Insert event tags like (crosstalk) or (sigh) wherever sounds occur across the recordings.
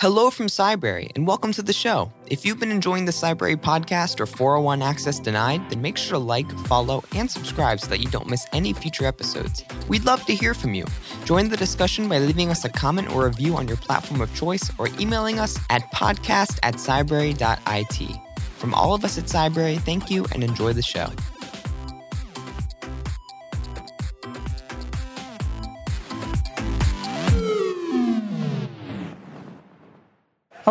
Hello from Cybrary, and welcome to the show. If you've been enjoying the Cybrary podcast or 401 Access Denied, then make sure to like, follow, and subscribe so that you don't miss any future episodes. We'd love to hear from you. Join the discussion by leaving us a comment or review on your platform of choice or emailing us at podcast at cybrary.it. From all of us at Cybrary, thank you and enjoy the show.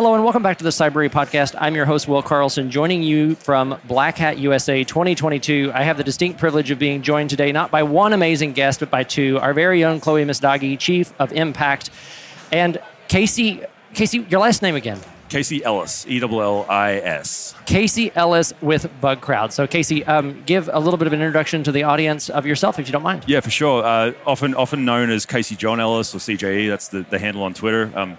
Hello and welcome back to the Cybrary Podcast. I'm your host, Will Carlson, joining you from Black Hat USA 2022. I have the distinct privilege of being joined today not by one amazing guest, but by two. Our very own Chloe Messdaghi, Chief of Impact, and Casey. Casey, your last name again? Casey Ellis, E L L I S. Casey Ellis with Bugcrowd. So, Casey, um, give a little bit of an introduction to the audience of yourself, if you don't mind. Yeah, for sure. Uh, often, often known as Casey John Ellis or CJE. That's the, the handle on Twitter. Um,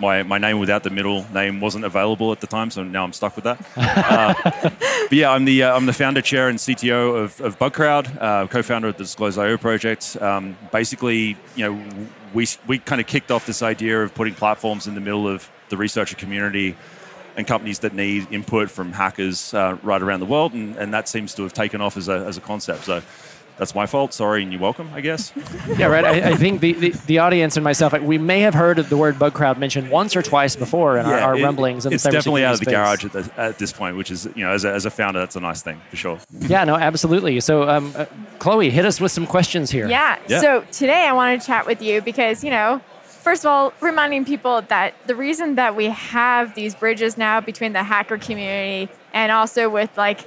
my, my name without the middle name wasn't available at the time, so now I'm stuck with that. (laughs) Uh, but yeah, I'm the uh, I'm the founder, chair, and CTO of, of Bugcrowd, uh, co-founder of the Disclose.io project. Um, basically, you know, we we kind of kicked off this idea of putting platforms in the middle of the researcher community and companies that need input from hackers uh, right around the world, and, and that seems to have taken off as a, as a concept. So that's my fault. Sorry, and you're welcome, I guess. (laughs) yeah, right. I, I think the, the, the, audience and myself, we may have heard of the word bug crowd mentioned once or twice before in yeah, our, our it, rumblings. it's definitely out of the garage at, the, at, this point, which is, you know, as a, as a founder, that's a nice thing for sure. yeah, no, absolutely. So, um, uh, Chloe, hit us with some questions here. Yeah. yeah. So today I want to chat with you because, you know, first of all, reminding people that the reason that we have these bridges now between the hacker community and also with like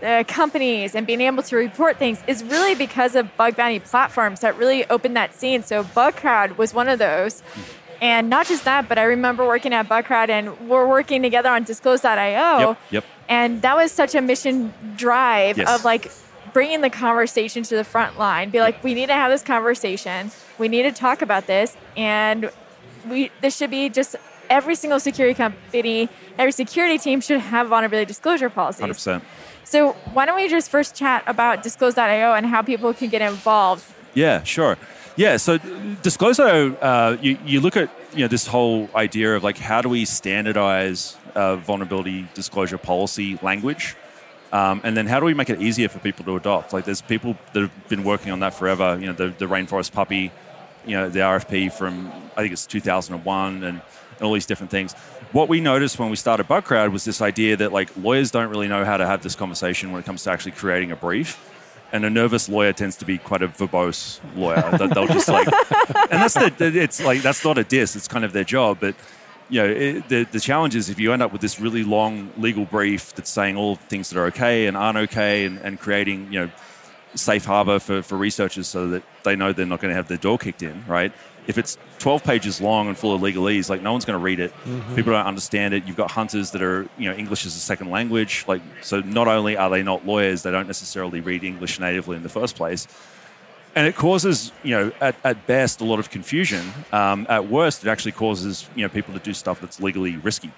the companies and being able to report things is really because of bug bounty platforms that really opened that scene. So Bugcrowd was one of those. And not just that, but I remember working at Bugcrowd and we're working together on Disclose.io. Yep, yep. And that was such a mission drive yes. of like bringing the conversation to the front line. Be like, we need to have this conversation. We need to talk about this. And we this should be just every single security company, every security team should have vulnerability disclosure policies. 100%. So why don't we just first chat about Disclose.io and how people can get involved? Yeah, sure. Yeah, so Disclose.io, uh, you, you look at you know this whole idea of like how do we standardize uh, vulnerability disclosure policy language, um, and then how do we make it easier for people to adopt? Like there's people that have been working on that forever. You know, the, the rainforest puppy, you know, the RFP from I think it's 2001, and, and all these different things what we noticed when we started Bugcrowd was this idea that like lawyers don't really know how to have this conversation when it comes to actually creating a brief. And a nervous lawyer tends to be quite a verbose lawyer. They'll just like, (laughs) and that's the, it's like, that's not a diss, it's kind of their job. But, you know, it, the, the challenge is if you end up with this really long legal brief that's saying all things that are okay and aren't okay and, and creating, you know, safe harbor for, for researchers so that they know they're not going to have their door kicked in, right? if it's 12 pages long and full of legalese, like no one's going to read it. Mm-hmm. People don't understand it. You've got hunters that are, you know, English as a second language. Like, so not only are they not lawyers, they don't necessarily read English natively in the first place. And it causes, you know, at, at best, a lot of confusion. Um, at worst, it actually causes, you know, people to do stuff that's legally risky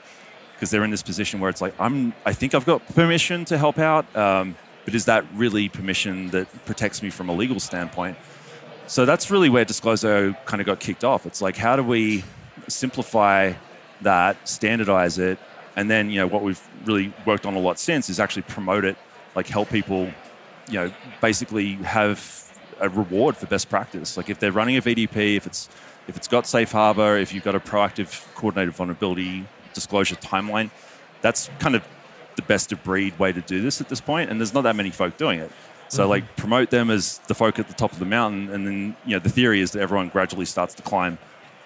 because they're in this position where it's like, I'm, I think I've got permission to help out, um, but is that really permission that protects me from a legal standpoint? So that's really where Disclose.io kind of got kicked off. It's like, how do we simplify that, standardize it, and then, you know, what we've really worked on a lot since is actually promote it, like help people, you know, basically have a reward for best practice. Like if they're running a VDP, if it's if it's got safe harbor, if you've got a proactive coordinated vulnerability disclosure timeline, that's kind of the best of breed way to do this at this point, and there's not that many folk doing it. So mm-hmm. like promote them as the folk at the top of the mountain, and then you know the theory is that everyone gradually starts to climb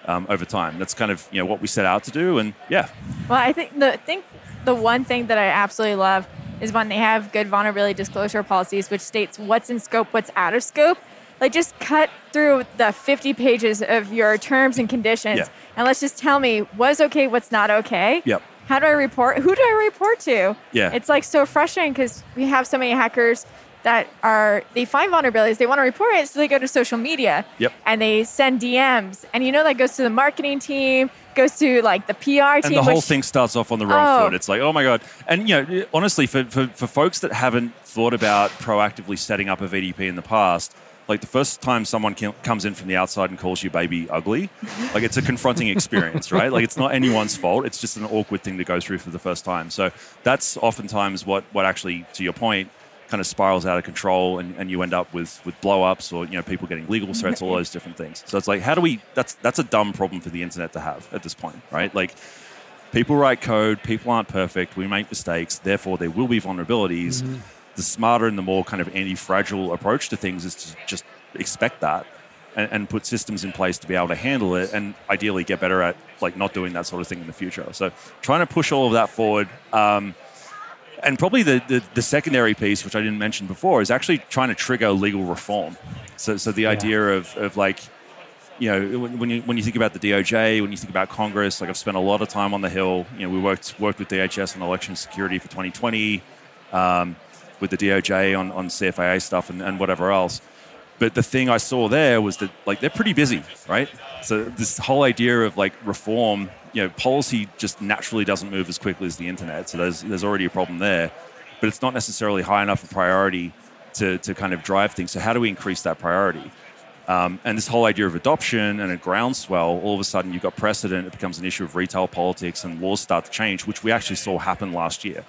um, over time. That's kind of you know what we set out to do, and yeah. Well, I think the think the one thing that I absolutely love is when they have good vulnerability disclosure policies, which states what's in scope, what's out of scope. Like just cut through the 50 pages of your terms and conditions, yeah. and let's just tell me what's okay, what's not okay. Yep. How do I report? Who do I report to? Yeah. It's like so frustrating because we have so many hackers that are they find vulnerabilities, they want to report it, so they go to social media. Yep. And they send DMs, and you know that goes to the marketing team, goes to like the PR team. And the whole which, thing starts off on the wrong oh. foot. It's like, oh my god. And you know, honestly, for, for for folks that haven't thought about proactively setting up a VDP in the past, Like the first time someone can, comes in from the outside and calls you baby ugly, like it's a confronting experience, right? Like it's not anyone's fault. It's just an awkward thing to go through for the first time. So that's oftentimes what, what actually, to your point, kind of spirals out of control and, and you end up with, with blow ups or you know people getting legal threats, all those different things. So it's like how do we that's that's a dumb problem for the internet to have at this point, right? Like people write code, people aren't perfect, we make mistakes, therefore there will be vulnerabilities. Mm-hmm the smarter and the more kind of anti-fragile approach to things is to just expect that and, and, put systems in place to be able to handle it and ideally get better at like not doing that sort of thing in the future so trying to push all of that forward um, and probably the, the, the, secondary piece which i didn't mention before is actually trying to trigger legal reform so, so the yeah. idea of, of like you know, when you when you think about the DOJ, when you think about Congress, like I've spent a lot of time on the Hill. You know, we worked worked with DHS on election security for 2020. Um, with the DOJ on, on CFAA stuff and, and whatever else. But the thing I saw there was that like they're pretty busy, right? So this whole idea of like reform, you know, policy just naturally doesn't move as quickly as the internet. So there's there's already a problem there, but it's not necessarily high enough a priority to to kind of drive things. So how do we increase that priority? Um, and this whole idea of adoption and a groundswell, all of a sudden you've got precedent. It becomes an issue of retail politics, and laws start to change, which we actually saw happen last year.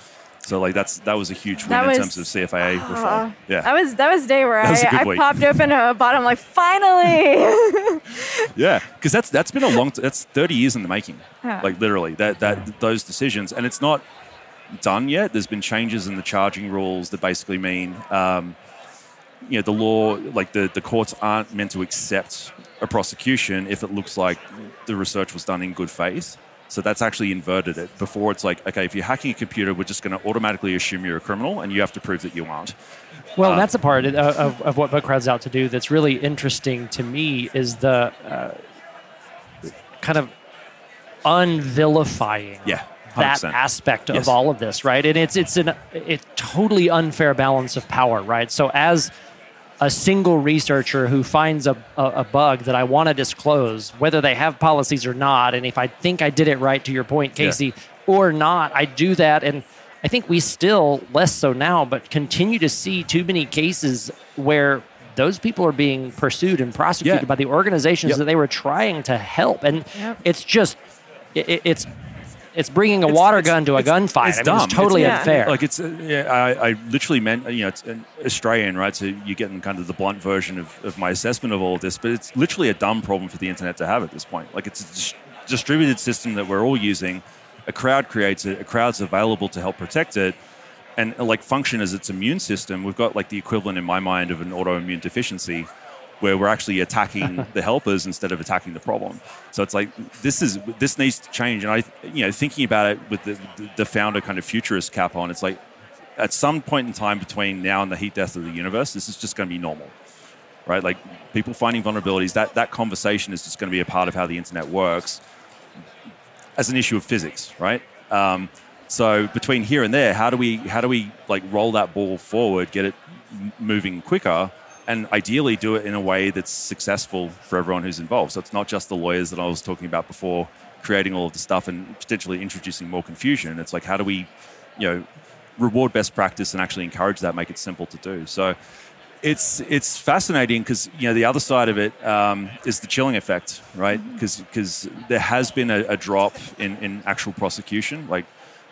So like that's that was a huge win that in terms of CFAA uh, reform. Yeah, that was that was day where I, I popped open a bottom like finally. (laughs) yeah, because that's that's been a long t- that's thirty years in the making. Yeah. Like literally that that those decisions, and it's not done yet. There's been changes in the charging rules that basically mean. Um, you know the law like the, the courts aren't meant to accept a prosecution if it looks like the research was done in good faith so that's actually inverted it. Before it's like, okay, if you're hacking a computer, we're just going to automatically assume you're a criminal, and you have to prove that you aren't. Well, uh, that's a part of, of, of what Bugcrowd's out to do that's really interesting to me is the uh, kind of unvilifying yeah, that aspect yes. of all of this, right? And it's it's an a totally unfair balance of power, right? So as a single researcher who finds a, a, a bug that I want to disclose, whether they have policies or not, and if I think I did it right, to your point, Casey, yeah. or not, I do that. And I think we still, less so now, but continue to see too many cases where those people are being pursued and prosecuted yeah. by the organizations yep. that they were trying to help. And yep. it's just, it, it's it's bringing a it's, water it's, gun to a gunfight. It's, I mean, dumb. it's totally unfair. Like it's, uh, yeah, I, I, literally meant, you know, it's an Australian, right? So you're getting kind of the blunt version of, of my assessment of all of this, but it's literally a dumb problem for the internet to have at this point. Like it's a dis- distributed system that we're all using. A crowd creates it. A crowd's available to help protect it, and like function as its immune system. We've got like the equivalent in my mind of an autoimmune deficiency where we're actually attacking (laughs) the helpers instead of attacking the problem. So it's like this is this needs to change. And I, you know, thinking about it with the, the founder kind of futurist cap on, it's like at some point in time between now and the heat death of the universe, this is just going to be normal, right? Like people finding vulnerabilities. That that conversation is just going to be a part of how the internet works as an issue of physics, right? Um, so between here and there, how do we how do we like roll that ball forward, get it moving quicker? And ideally do it in a way that's successful for everyone who's involved. So it's not just the lawyers that I was talking about before creating all of the stuff and potentially introducing more confusion. It's like how do we, you know, reward best practice and actually encourage that, make it simple to do. So it's it's fascinating because you know the other side of it um, is the chilling effect, right? Because mm-hmm. because there has been a, a drop in, in actual prosecution, like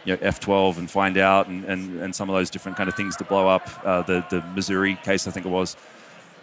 you know, F12 and find out and, and, and some of those different kind of things to blow up. Uh, the, the Missouri case, I think it was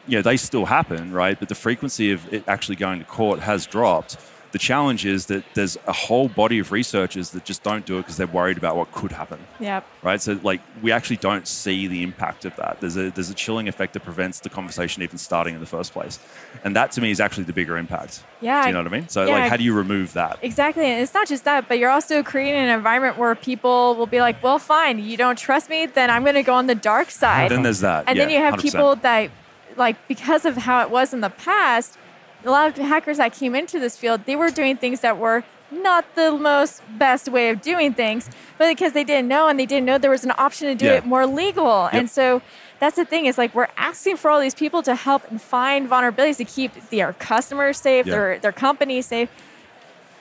you know, they still happen, right? But the frequency of it actually going to court has dropped. The challenge is that there's a whole body of researchers that just don't do it because they're worried about what could happen. Yep. Right. So like we actually don't see the impact of that. There's a there's a chilling effect that prevents the conversation even starting in the first place, and that to me is actually the bigger impact. Yeah. Do you know what I mean? So yeah, like, how do you remove that? Exactly. And it's not just that, but you're also creating an environment where people will be like, well, fine, you don't trust me, then I'm going to go on the dark side. And then there's that. And yeah, then you have 100%. people that like because of how it was in the past, a lot of hackers that came into this field, they were doing things that were not the most best way of doing things, but because they didn't know and they didn't know there was an option to do yeah. it more legal. Yep. And so that's the thing is like we're asking for all these people to help and find vulnerabilities to keep their customers safe, yep. their their companies safe.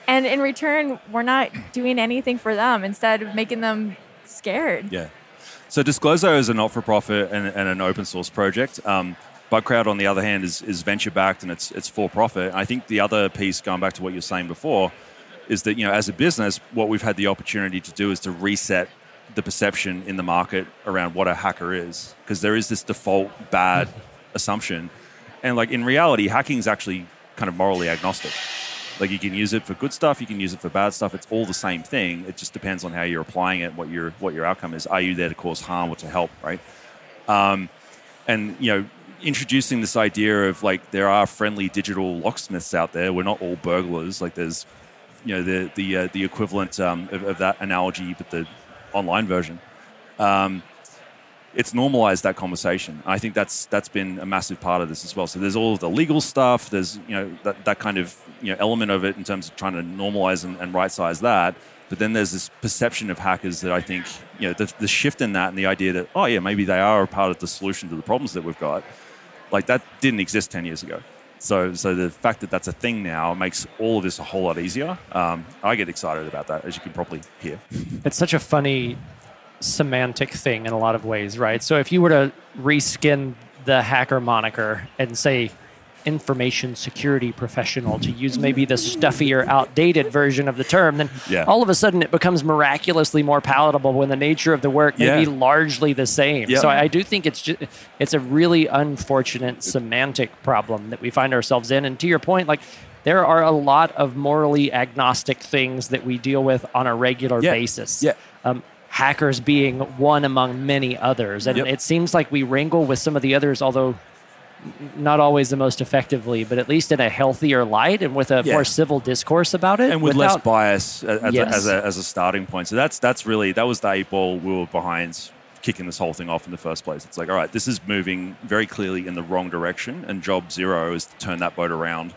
And in return, we're not doing anything for them instead of making them scared. Yeah. So Disclose.io is a not-for-profit and, and an open source project. Um, Bugcrowd, on the other hand, is, is venture backed and it's it's for profit. I think the other piece, going back to what you were saying before, is that you know as a business, what we've had the opportunity to do is to reset the perception in the market around what a hacker is, because there is this default bad (laughs) assumption, and like in reality, hacking is actually kind of morally agnostic. Like you can use it for good stuff, you can use it for bad stuff. It's all the same thing. It just depends on how you're applying it, what your what your outcome is. Are you there to cause harm or to help, right? Um, and you know introducing this idea of like there are friendly digital locksmiths out there. We're not all burglars. Like there's, you know, the the uh, the equivalent um, of, of, that analogy, but the online version. Um, it's normalized that conversation. I think that's that's been a massive part of this as well. So there's all of the legal stuff. There's you know that, that kind of you know element of it in terms of trying to normalize and, and right size that. But then there's this perception of hackers that I think you know the, the shift in that and the idea that oh yeah maybe they are a part of the solution to the problems that we've got like that didn't exist 10 years ago. So, so the fact that that's a thing now makes all of this a whole lot easier. Um, I get excited about that, as you can probably hear. (laughs) It's such a funny semantic thing in a lot of ways, right? So if you were to reskin the hacker moniker and say information security professional to use maybe the stuffier outdated version of the term then yeah. all of a sudden it becomes miraculously more palatable when the nature of the work may yeah. be largely the same so I, I, do think it's just it's a really unfortunate semantic problem that we find ourselves in and to your point like there are a lot of morally agnostic things that we deal with on a regular yeah. basis yeah um, hackers being one among many others and yep. it seems like we wrangle with some of the others although not always the most effectively, but at least in a healthier light and with a yeah. more civil discourse about it, and with without, less bias as, yes. a, as, a, as, a, starting point. So that's that's really that was the eight ball we were behind kicking this whole thing off in the first place. It's like, all right, this is moving very clearly in the wrong direction, and job zero is to turn that boat around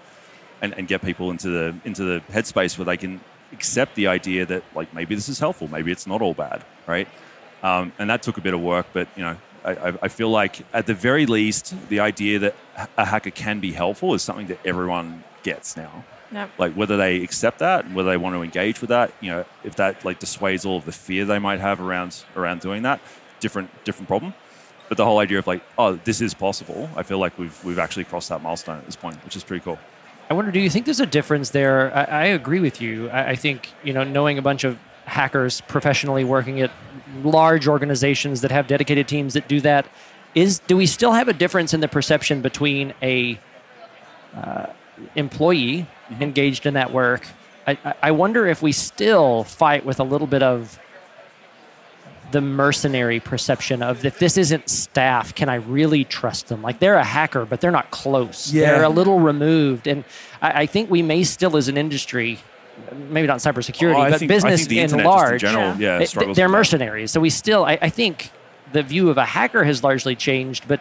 and, and get people into the into the headspace where they can accept the idea that like maybe this is helpful, maybe it's not all bad, right? Um, and that took a bit of work, but you know, I, I, feel like at the very least, the idea that a hacker can be helpful is something that everyone gets now. Yep. Like whether they accept that and whether they want to engage with that, you know, if that like dissuades all of the fear they might have around around doing that, different different problem. But the whole idea of like, oh, this is possible, I feel like we've we've actually crossed that milestone at this point, which is pretty cool. I wonder, do you think there's a difference there? I, I agree with you. I, I think you know, knowing a bunch of hackers professionally working at large organizations that have dedicated teams that do that is do we still have a difference in the perception between a uh, employee mm-hmm. engaged in that work I, I wonder if we still fight with a little bit of the mercenary perception of if this isn't staff, can I really trust them? Like they're a hacker, but they're not close. Yeah. They're a little removed. And I, I think we may still, as an industry, maybe not cybersecurity, oh, but think, business in large, in general, yeah, yeah they're mercenaries. So we still, I, I, think, the view of a hacker has largely changed. But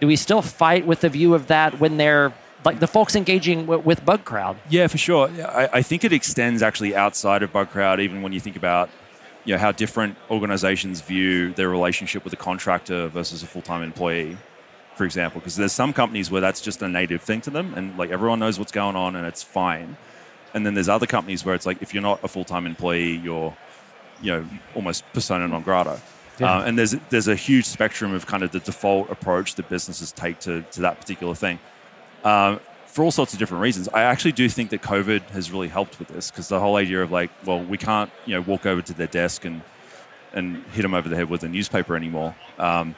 do we still fight with the view of that when they're like the folks engaging w- with Bugcrowd? Yeah, for sure. I, I, think it extends actually outside of Bugcrowd, even when you think about you know how different organizations view their relationship with a contractor versus a full-time employee for example because there's some companies where that's just a native thing to them and like everyone knows what's going on and it's fine and then there's other companies where it's like if you're not a full time employee, you're you know almost persona non grata. Yeah. Uh, and there's there's a huge spectrum of kind of the default approach that businesses take to, to that particular thing. Um, for all sorts of different reasons. I actually do think that COVID has really helped with this because the whole idea of like, well, we can't you know walk over to their desk and and hit them over the head with a newspaper anymore. Um,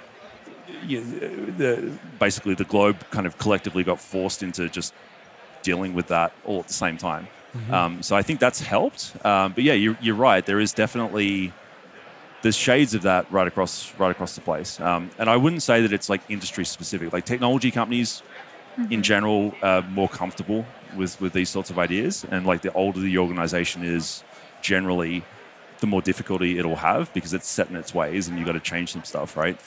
you, the, basically, the globe kind of collectively got forced into just dealing with that all at the same time. Mm-hmm. Um, so I think that's helped. Um, but yeah, you're, you're, right. There is definitely there's shades of that right across right across the place. Um, and I wouldn't say that it's like industry specific. Like technology companies mm-hmm. in general are more comfortable with with these sorts of ideas. And like the older the organization is, generally, the more difficulty it'll have because it's set in its ways and you've got to change some stuff, right?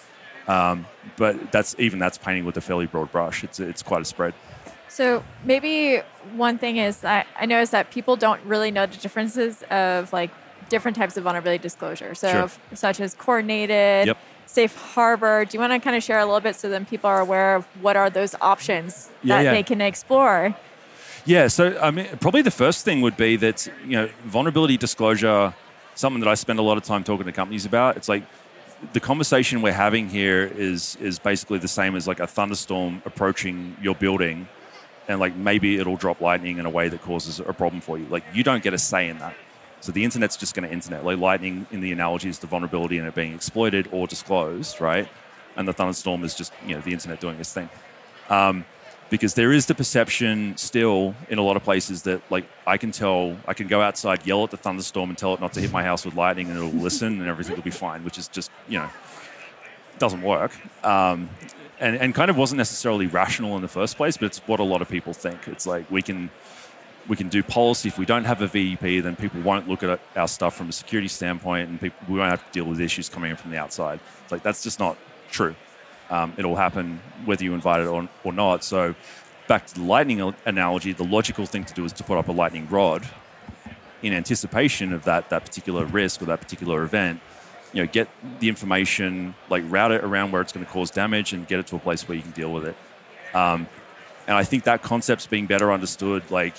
Um, but that's even that's painting with a fairly broad brush. It's it's quite a spread. So maybe one thing is I, I noticed that people don't really know the differences of like different types of vulnerability disclosure. So sure. such as coordinated, yep. safe harbor. Do you want to kind of share a little bit so then people are aware of what are those options yeah, that yeah. they can explore? Yeah, so I mean, probably the first thing would be that you know vulnerability disclosure, something that I spend a lot of time talking to companies about. It's like the conversation we're having here is is basically the same as like a thunderstorm approaching your building, and like maybe it'll drop lightning in a way that causes a problem for you. Like you don't get a say in that. So the internet's just going to internet. Like lightning in the analogy is the vulnerability in it being exploited or disclosed, right? And the thunderstorm is just you know the internet doing its thing. Um, because there is the perception still in a lot of places that like I can tell I can go outside, yell at the thunderstorm, and tell it not to hit my house with lightning, and it'll listen, and everything will be fine. Which is just you know doesn't work, um, and and kind of wasn't necessarily rational in the first place, but it's what a lot of people think. It's like we can we can do policy if we don't have a VDP, then people won't look at our stuff from a security standpoint, and people, we won't have to deal with issues coming in from the outside. It's like that's just not true. Um, it'll happen whether you invite it or, or not. So, back to the lightning analogy, the logical thing to do is to put up a lightning rod in anticipation of that that particular risk or that particular event. You know, get the information, like route it around where it's going to cause damage, and get it to a place where you can deal with it. Um, and I think that concept's being better understood, like,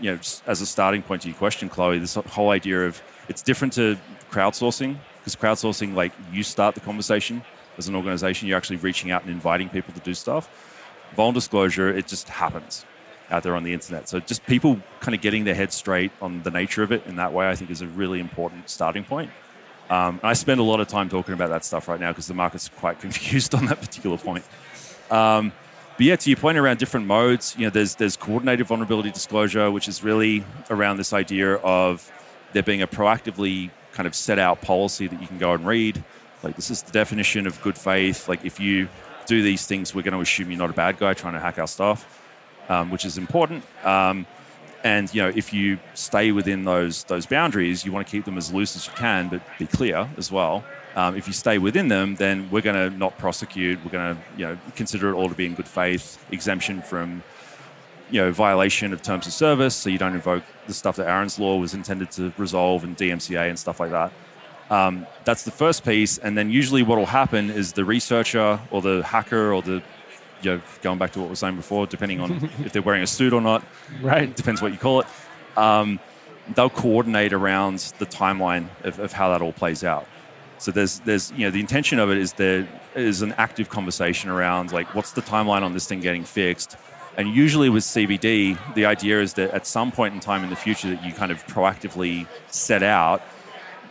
you know, as a starting point to your question, Chloe, this whole idea of it's different to crowdsourcing because crowdsourcing, like, you start the conversation as an organization, you're actually reaching out and inviting people to do stuff. Vuln disclosure, it just happens out there on the internet. So just people kind of getting their head straight on the nature of it in that way, I think is a really important starting point. Um, I spend a lot of time talking about that stuff right now because the market's quite (laughs) confused on that particular point. Um, but yeah, to your point around different modes, you know, there's there's coordinated vulnerability disclosure, which is really around this idea of there being a proactively kind of set out policy that you can go and read like, this is the definition of good faith. Like, if you do these things, we're going to assume you're not a bad guy trying to hack our stuff, um, which is important. Um, and you know, if you stay within those those boundaries, you want to keep them as loose as you can, but be clear as well. Um, if you stay within them, then we're going to not prosecute. We're going to you know consider it all to be in good faith, exemption from you know violation of terms of service, so you don't invoke the stuff that Aaron's law was intended to resolve and DMCA and stuff like that. Um, that's the first piece, and then usually what will happen is the researcher or the hacker or the you know, going back to what we were saying before, depending on (laughs) if they're wearing a suit or not, right? Depends what you call it. Um, they'll coordinate around the timeline of, of, how that all plays out. So there's there's you know the intention of it is there is an active conversation around like what's the timeline on this thing getting fixed, and usually with CVD the idea is that at some point in time in the future that you kind of proactively set out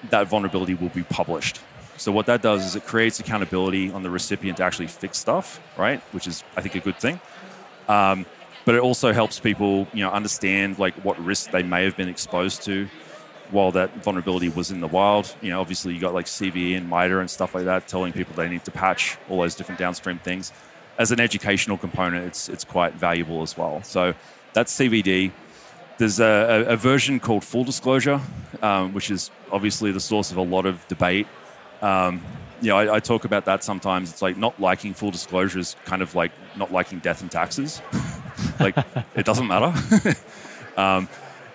that vulnerability will be published. So what that does is it creates accountability on the recipient to actually fix stuff, right? Which is, I think, a good thing. Um, but it also helps people, you know, understand like what risks they may have been exposed to while that vulnerability was in the wild. You know, obviously you got like CVE and MITRE and stuff like that, telling people they need to patch all those different downstream things. As an educational component, it's it's quite valuable as well. So that's CVD. There's a, a version called Full Disclosure, um, which is obviously the source of a lot of debate. Um, you know, I, I, talk about that sometimes. It's like not liking full disclosure is kind of like not liking death and taxes. (laughs) like it doesn't matter. (laughs) um,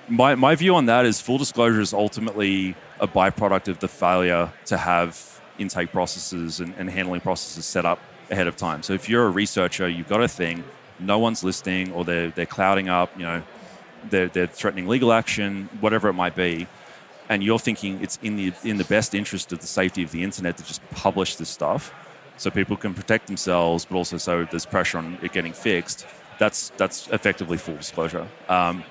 my, my view on that is full disclosure is ultimately a byproduct of the failure to have intake processes and, and handling processes set up ahead of time. So if you're a researcher, you've got a thing, no one's listening, or they're, they're clouding up, you know, they're, they're threatening legal action, whatever it might be, and you're thinking it's in the in the best interest of the safety of the internet to just publish this stuff, so people can protect themselves, but also so there's pressure on it getting fixed. That's that's effectively full disclosure, um,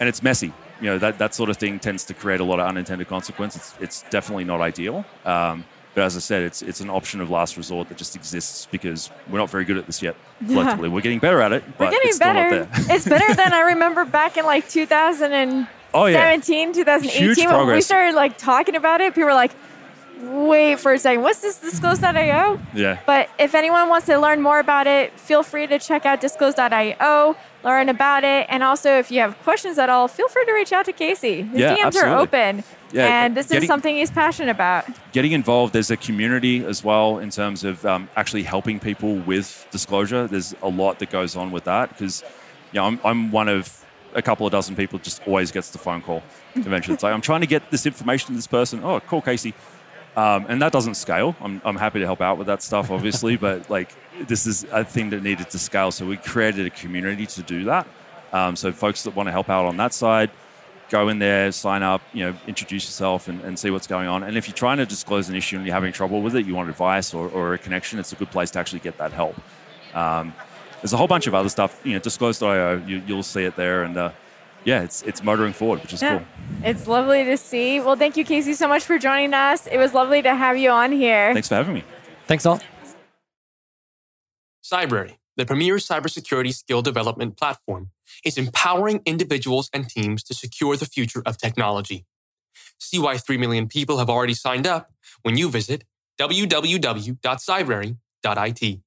and it's messy. You know that that sort of thing tends to create a lot of unintended consequences. It's, it's definitely not ideal. Um, but as I said, it's it's an option of last resort that just exists because we're not very good at this yet collectively. Yeah. We're getting better at it, but we're getting it's better. it's better than I (laughs) remember back in like 2017, oh, yeah. 2018 when we started like talking about it. People were like, "Wait for a second, what's this disclose.io?" Yeah. But if anyone wants to learn more about it, feel free to check out disclose.io, learn about it, and also if you have questions at all, feel free to reach out to Casey. His yeah, DMs absolutely. are open yeah, and this getting, is something he's passionate about. Getting involved, there's a community as well in terms of um, actually helping people with disclosure. There's a lot that goes on with that because, you know, I'm, I'm one of a couple of dozen people just always gets the phone call eventually. it's like, I'm trying to get this information to this person. Oh, call Casey. Um, and that doesn't scale. I'm, I'm happy to help out with that stuff, obviously, (laughs) but like this is a thing that needed to scale. So we created a community to do that. Um, so folks that want to help out on that side, go in there, sign up, you know, introduce yourself and, and see what's going on. And if you're trying to disclose an issue and you're having trouble with it, you want advice or, or a connection, it's a good place to actually get that help. Um, there's a whole bunch of other stuff, you know, disclose.io, you, you'll see it there. And uh, yeah, it's, it's motoring forward, which is Yeah. cool. It's lovely to see. Well, thank you, Casey, so much for joining us. It was lovely to have you on here. Thanks for having me. Thanks all. Cybrary, the premier cybersecurity skill development platform, is empowering individuals and teams to secure the future of technology. See why 3 million people have already signed up when you visit www.cybrary.it.